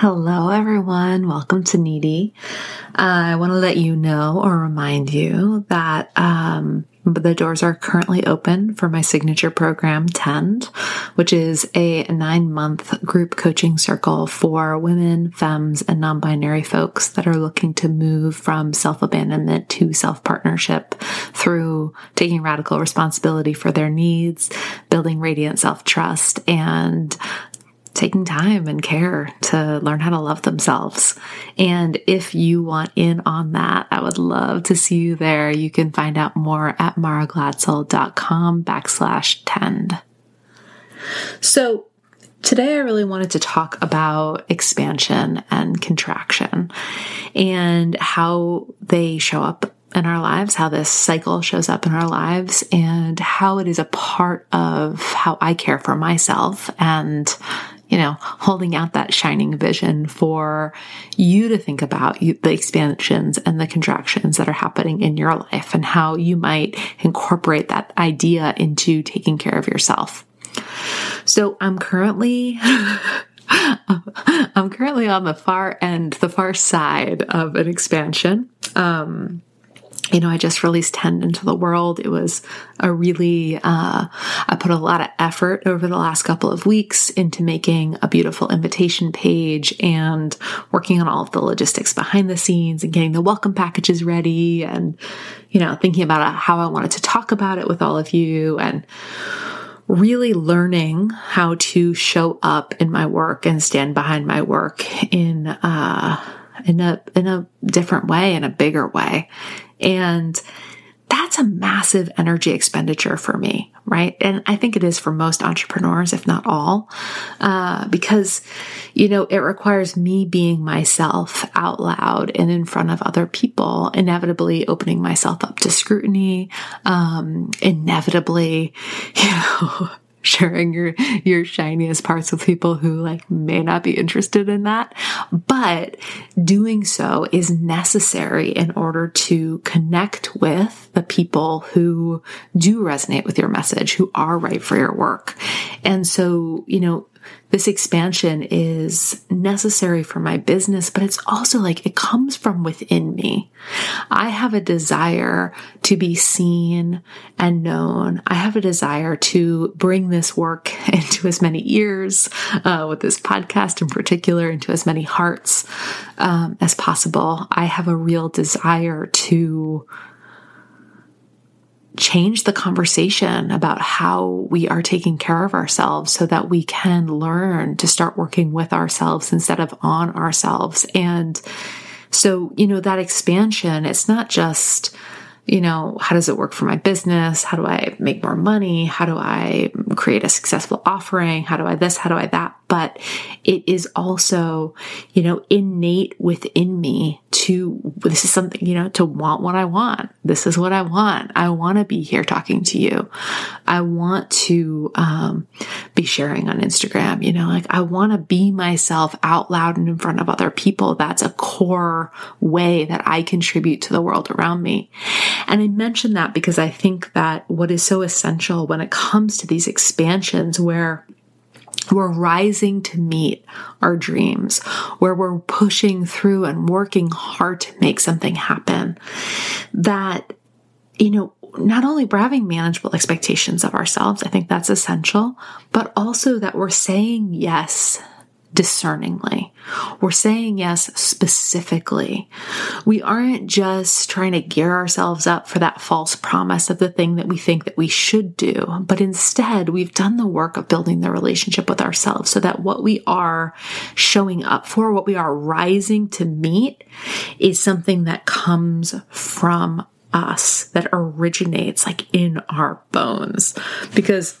Hello, everyone. Welcome to Needy. Uh, I want to let you know or remind you that um, the doors are currently open for my signature program, Tend, which is a nine month group coaching circle for women, femmes, and non binary folks that are looking to move from self abandonment to self partnership through taking radical responsibility for their needs, building radiant self trust, and taking time and care to learn how to love themselves. And if you want in on that, I would love to see you there. You can find out more at maraglatzel.com backslash tend. So Today, I really wanted to talk about expansion and contraction and how they show up in our lives, how this cycle shows up in our lives, and how it is a part of how I care for myself and you know, holding out that shining vision for you to think about the expansions and the contractions that are happening in your life and how you might incorporate that idea into taking care of yourself. So I'm currently I'm currently on the far end, the far side of an expansion. Um, you know, I just released Tend into the world. It was a really, uh, I put a lot of effort over the last couple of weeks into making a beautiful invitation page and working on all of the logistics behind the scenes and getting the welcome packages ready and, you know, thinking about how I wanted to talk about it with all of you and really learning how to show up in my work and stand behind my work in, uh, in a in a different way in a bigger way and that's a massive energy expenditure for me, right? And I think it is for most entrepreneurs, if not all, uh, because, you know, it requires me being myself out loud and in front of other people, inevitably opening myself up to scrutiny, um, inevitably, you know, sharing your your shiniest parts with people who like may not be interested in that. But doing so is necessary in order to connect with the people who do resonate with your message who are right for your work. And so you know this expansion is necessary for my business, but it's also like it comes from within me. I have a desire to be seen and known. I have a desire to bring this work into as many ears, uh, with this podcast in particular, into as many hearts um, as possible. I have a real desire to change the conversation about how we are taking care of ourselves so that we can learn to start working with ourselves instead of on ourselves. And so, you know, that expansion, it's not just, you know, how does it work for my business? How do I make more money? How do I create a successful offering? How do I this? How do I that? But it is also, you know, innate within me to, this is something, you know, to want what I want. This is what I want. I want to be here talking to you. I want to um, be sharing on Instagram, you know, like I want to be myself out loud and in front of other people. That's a core way that I contribute to the world around me. And I mention that because I think that what is so essential when it comes to these expansions where we're rising to meet our dreams, where we're pushing through and working hard to make something happen. That, you know, not only we're having manageable expectations of ourselves, I think that's essential, but also that we're saying yes discerningly. We're saying yes specifically. We aren't just trying to gear ourselves up for that false promise of the thing that we think that we should do, but instead we've done the work of building the relationship with ourselves so that what we are showing up for, what we are rising to meet is something that comes from us, that originates like in our bones. Because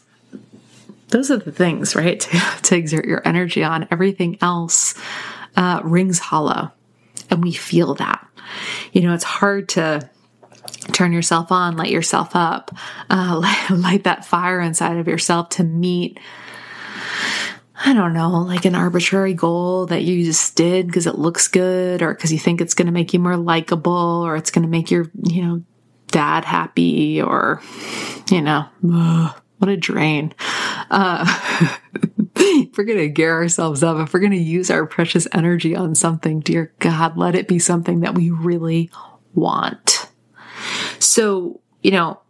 those are the things, right? To, exert your energy on. Everything else uh, rings hollow. And we feel that. You know, it's hard to turn yourself on, light yourself up, uh, light, light that fire inside of yourself to meet. I don't know, like an arbitrary goal that you just did because it looks good or because you think it's going to make you more likable or it's going to make your, you know, dad happy or, you know, ugh, what a drain. Uh, if we're going to gear ourselves up, if we're going to use our precious energy on something, dear God, let it be something that we really want. So, you know,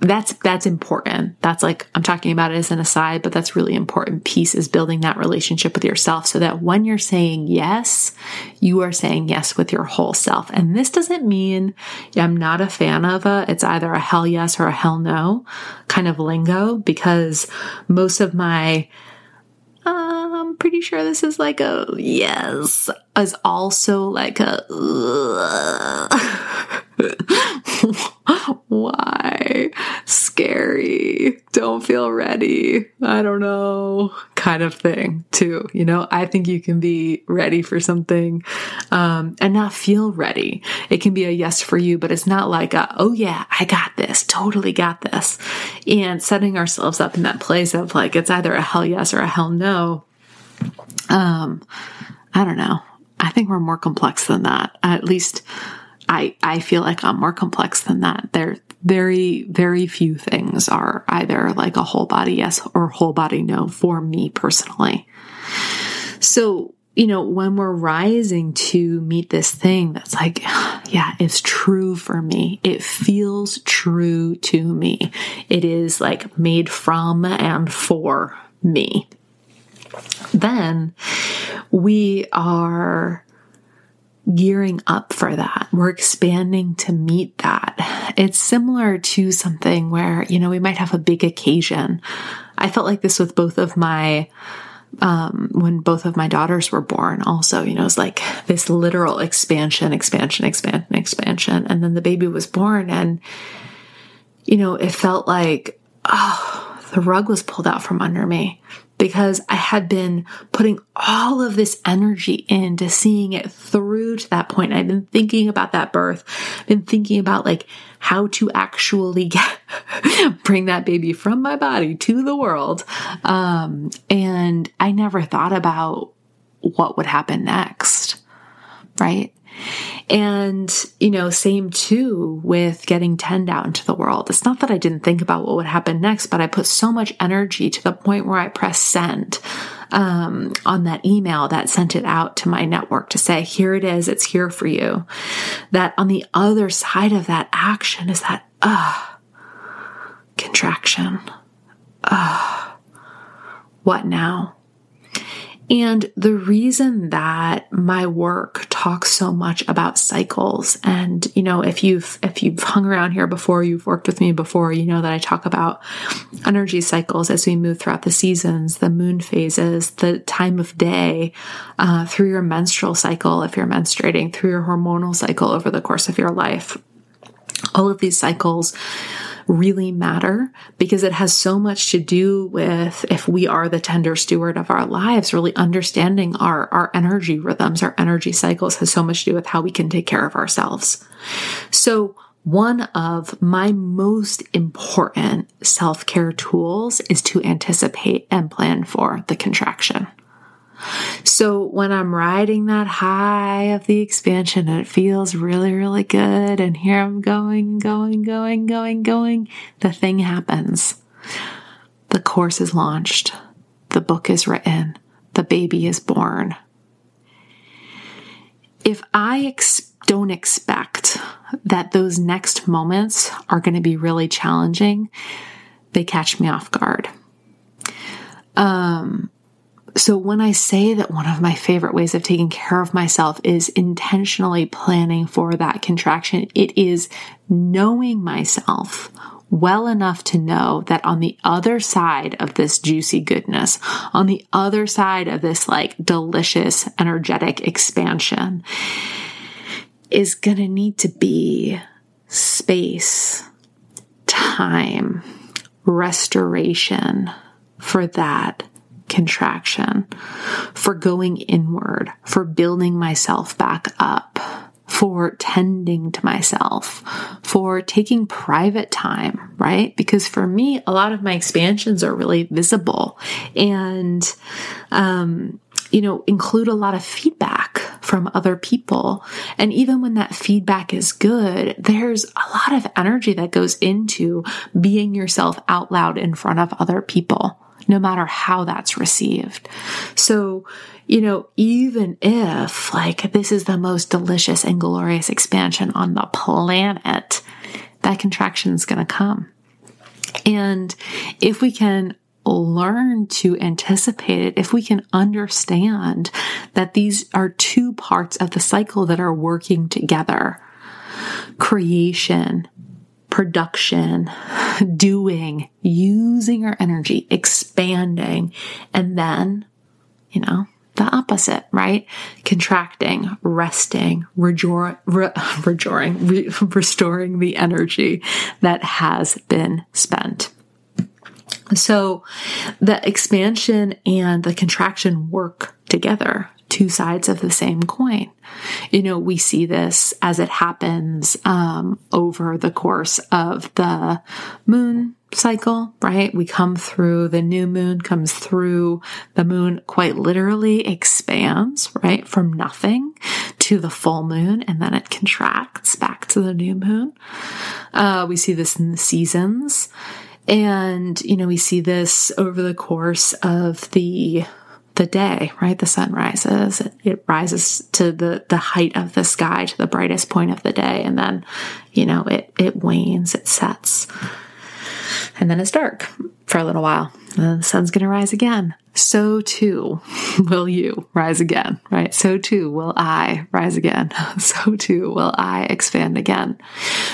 that's that's important. That's like I'm talking about it as an aside, but that's really important piece is building that relationship with yourself so that when you're saying yes, you are saying yes with your whole self. And this doesn't mean I'm not a fan of a it's either a hell yes or a hell no kind of lingo because most of my I'm pretty sure this is like a yes is also like a why? Scary. Don't feel ready. I don't know. Kind of thing too. You know i think you can be ready for something um, and not feel ready. It can be a yes for you but it's not like a, oh yeah i got this. Totally got this. And setting ourselves up in that place of like it's either a hell yes or a hell no um i don't know. I think we're more complex than that. At least I, I feel like I'm more complex than that. There, very, very few things are either like a whole body yes or whole body no for me personally. So, you know, when we're rising to meet this thing that's like, yeah, it's true for me. It feels true to me. It is like made from and for me. Then we are gearing up for that. We're expanding to meet that. It's similar to something where, you know, we might have a big occasion. I felt like this with both of my um, when both of my daughters were born, also, you know, it's like this literal expansion, expansion, expansion, expansion. And then the baby was born, and, you know, it felt like, oh, the rug was pulled out from under me because I had been putting all of this energy into seeing it through to that point. I've been thinking about that birth, been thinking about like how to actually get, bring that baby from my body to the world. Um, and I never thought about what would happen next. Right. And, you know, same too with getting Tend out into the world. It's not that I didn't think about what would happen next, but I put so much energy to the point where I press send um, on that email that sent it out to my network to say, here it is, it's here for you. That on the other side of that action is that, uh, contraction. Uh, what now? And the reason that my work talks so much about cycles and you know if you've if you've hung around here before you've worked with me before you know that I talk about energy cycles as we move throughout the seasons the moon phases the time of day uh, through your menstrual cycle if you're menstruating through your hormonal cycle over the course of your life. All of these cycles really matter because it has so much to do with if we are the tender steward of our lives, really understanding our, our energy rhythms, our energy cycles has so much to do with how we can take care of ourselves. So one of my most important self care tools is to anticipate and plan for the contraction. So when I'm riding that high of the expansion it feels really, really good, and here I'm going, going, going, going, going, the thing happens. The course is launched, the book is written, the baby is born. If I ex- don't expect that those next moments are going to be really challenging, they catch me off guard. Um, so when I say that one of my favorite ways of taking care of myself is intentionally planning for that contraction, it is knowing myself well enough to know that on the other side of this juicy goodness, on the other side of this like delicious, energetic expansion, is going to need to be space, time, restoration for that contraction, for going inward, for building myself back up, for tending to myself, for taking private time, right? Because for me, a lot of my expansions are really visible and, um, you know, include a lot of feedback from other people. And even when that feedback is good, there's a lot of energy that goes into being yourself out loud in front of other people no matter how that's received. So, you know, even if like this is the most delicious and glorious expansion on the planet, that contraction is going to come. And if we can learn to anticipate it, if we can understand that these are two parts of the cycle that are working together, creation production, doing, using our energy, expanding, and then, you know, the opposite, right? Contracting, resting, rejoring, re- rejoring, re- restoring the energy that has been spent. So the expansion and the contraction work together two sides of the same coin. You know, we see this as it happens um, over the course of the moon cycle, right? We come through the new moon comes through the moon quite literally expands, right? From nothing to the full moon and then it contracts back to the new moon. Uh, we see this in the seasons. And, you know, we see this over the course of the the day, right? The sun rises, it rises to the, the height of the sky, to the brightest point of the day. And then, you know, it, it wanes, it sets. And then it's dark for a little while. The sun's going to rise again so too will you rise again, right? So too will I rise again. So too will I expand again.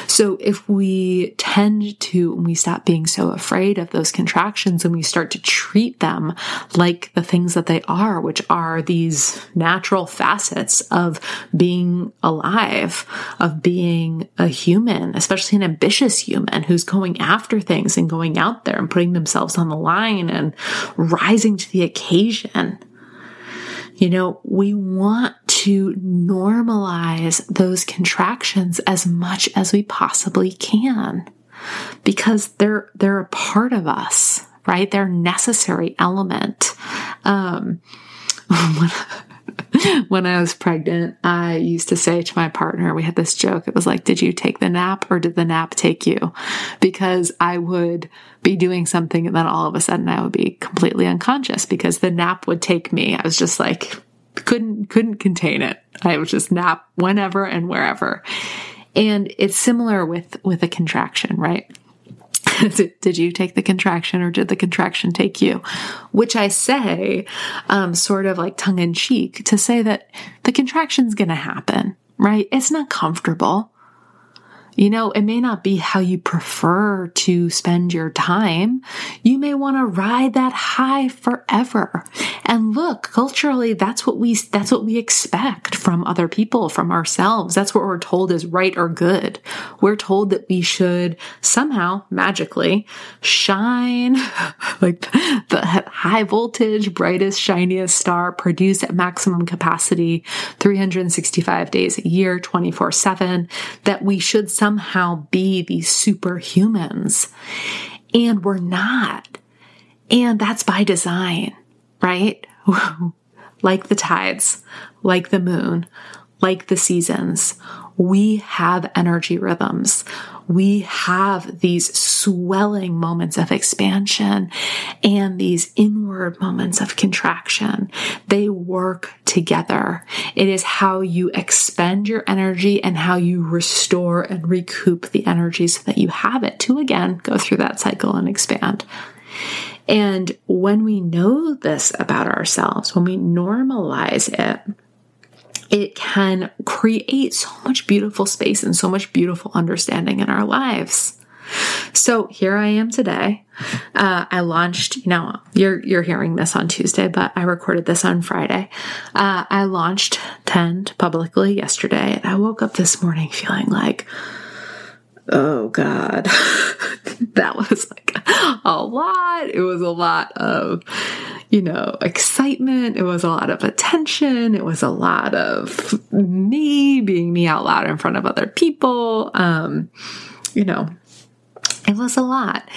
So if we tend to, when we stop being so afraid of those contractions and we start to treat them like the things that they are, which are these natural facets of being alive, of being a human, especially an ambitious human who's going after things and going out there and putting themselves on the line and rising to the occasion. You know, we want to normalize those contractions as much as we possibly can because they're, they're a part of us, right? They're a necessary element. Um, when I was pregnant, I used to say to my partner, we had this joke. It was like, Did you take the nap or did the nap take you? Because I would be doing something and then all of a sudden I would be completely unconscious because the nap would take me. I was just like, couldn't, couldn't contain it. I would just nap whenever and wherever. And it's similar with, with a contraction, right? did you take the contraction or did the contraction take you? Which I say, um, sort of like tongue in cheek to say that the contraction's going to happen, right? It's not comfortable. You know, it may not be how you prefer to spend your time. You may want to ride that high forever. And look, culturally, that's what we, that's what we expect from other people, from ourselves. That's what we're told is right or good. We're told that we should somehow magically shine like the high voltage, brightest, shiniest star, produce at maximum capacity 365 days a year, 24 seven, that we should somehow somehow be these superhumans. And we're not. And that's by design, right? like the tides, like the moon, like the seasons, we have energy rhythms we have these swelling moments of expansion and these inward moments of contraction. They work together. It is how you expend your energy and how you restore and recoup the energy so that you have it to again go through that cycle and expand. And when we know this about ourselves, when we normalize it, it can create so much beautiful space and so much beautiful understanding in our lives. So here I am today. Uh, I launched, you know, you're you're hearing this on Tuesday, but I recorded this on Friday. Uh, I launched Tend publicly yesterday, and I woke up this morning feeling like, oh God, that was like a lot. It was a lot of you know, excitement. It was a lot of attention. It was a lot of me being me out loud in front of other people. Um, you know, it was a lot.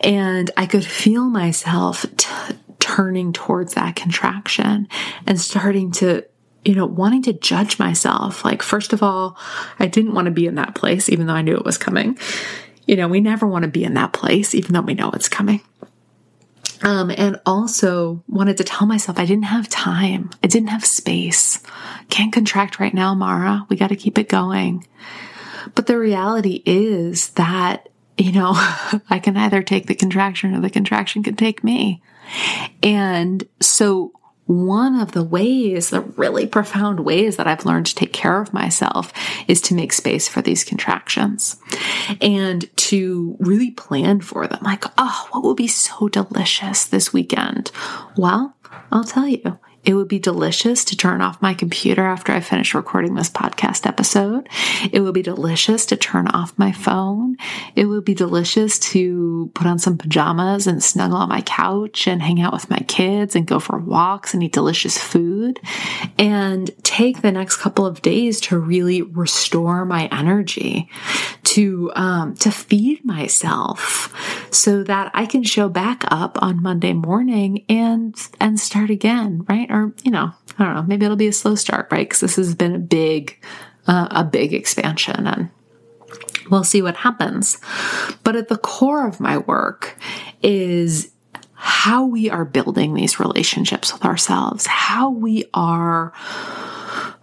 And I could feel myself t- turning towards that contraction and starting to you know, wanting to judge myself. Like, first of all, I didn't want to be in that place, even though I knew it was coming. You know, we never want to be in that place, even though we know it's coming. Um, and also wanted to tell myself I didn't have time. I didn't have space. Can't contract right now, Mara. We got to keep it going. But the reality is that, you know, I can either take the contraction or the contraction can take me. And so one of the ways, the really profound ways that I've learned to take care of myself is to make space for these contractions and to really plan for them. Like, oh, what will be so delicious this weekend? Well, I'll tell you, it would be delicious to turn off my computer after I finish recording this podcast episode. It would be delicious to turn off my phone. It would be delicious to put on some pajamas and snuggle on my couch and hang out with my kids and go for walks and eat delicious food and take the next couple of days to really restore my energy to um, to feed myself so that I can show back up on Monday morning and and start again, right? Or you know, I don't know, maybe it'll be a slow start, right? Because this has been a big uh, a big expansion and we'll see what happens. But at the core of my work is how we are building these relationships with ourselves, how we are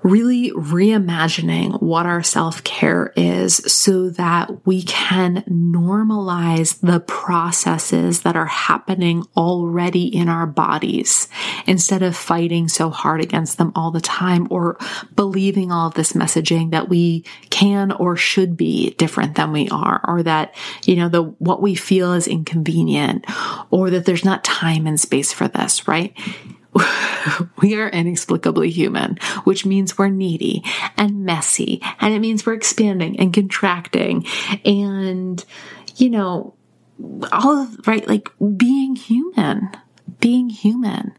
really reimagining what our self care is so that we can normalize the processes that are happening already in our bodies instead of fighting so hard against them all the time or believing all of this messaging that we can or should be different than we are or that, you know, the, what we feel is inconvenient or that there's not time and space for this, right? we are inexplicably human, which means we're needy and messy. And it means we're expanding and contracting and, you know, all of, right, like being human, being human.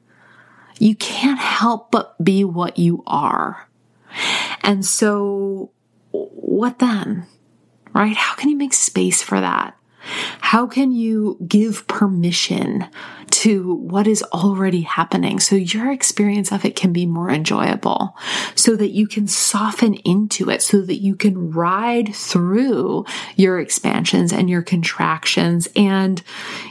You can't help but be what you are. And so, what then? Right? How can you make space for that? How can you give permission to what is already happening so your experience of it can be more enjoyable, so that you can soften into it, so that you can ride through your expansions and your contractions and,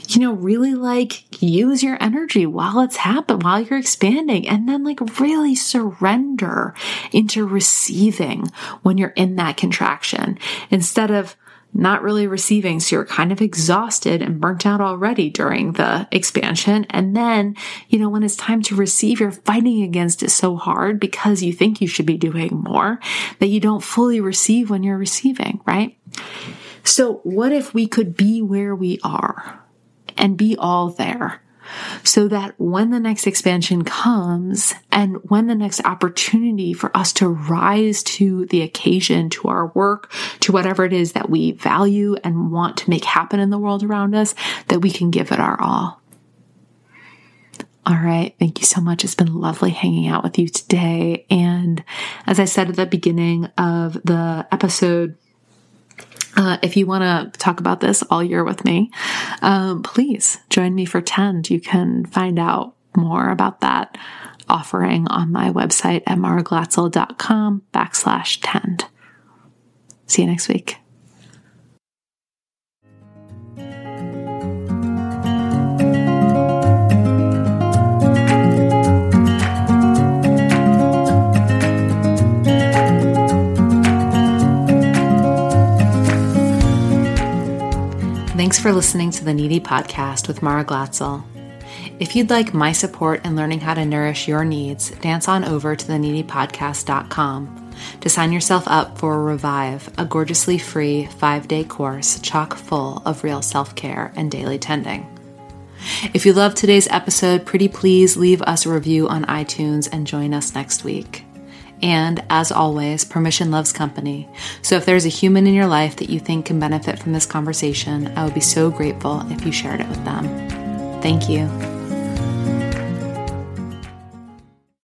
you know, really like use your energy while it's happening, while you're expanding, and then like really surrender into receiving when you're in that contraction instead of not really receiving. So you're kind of exhausted and burnt out already during the expansion. And then, you know, when it's time to receive, you're fighting against it so hard because you think you should be doing more that you don't fully receive when you're receiving, right? So what if we could be where we are and be all there? So that when the next expansion comes and when the next opportunity for us to rise to the occasion, to our work, to whatever it is that we value and want to make happen in the world around us, that we can give it our all. All right. Thank you so much. It's been lovely hanging out with you today. And as I said at the beginning of the episode, uh, if you want to talk about this all year with me, um, please join me for Tend. You can find out more about that offering on my website at backslash tend. See you next week. Thanks for listening to the Needy Podcast with Mara Glatzel. If you'd like my support in learning how to nourish your needs, dance on over to theneedypodcast.com to sign yourself up for Revive, a gorgeously free five day course chock full of real self care and daily tending. If you loved today's episode, pretty please leave us a review on iTunes and join us next week. And as always, permission loves company. So if there's a human in your life that you think can benefit from this conversation, I would be so grateful if you shared it with them. Thank you.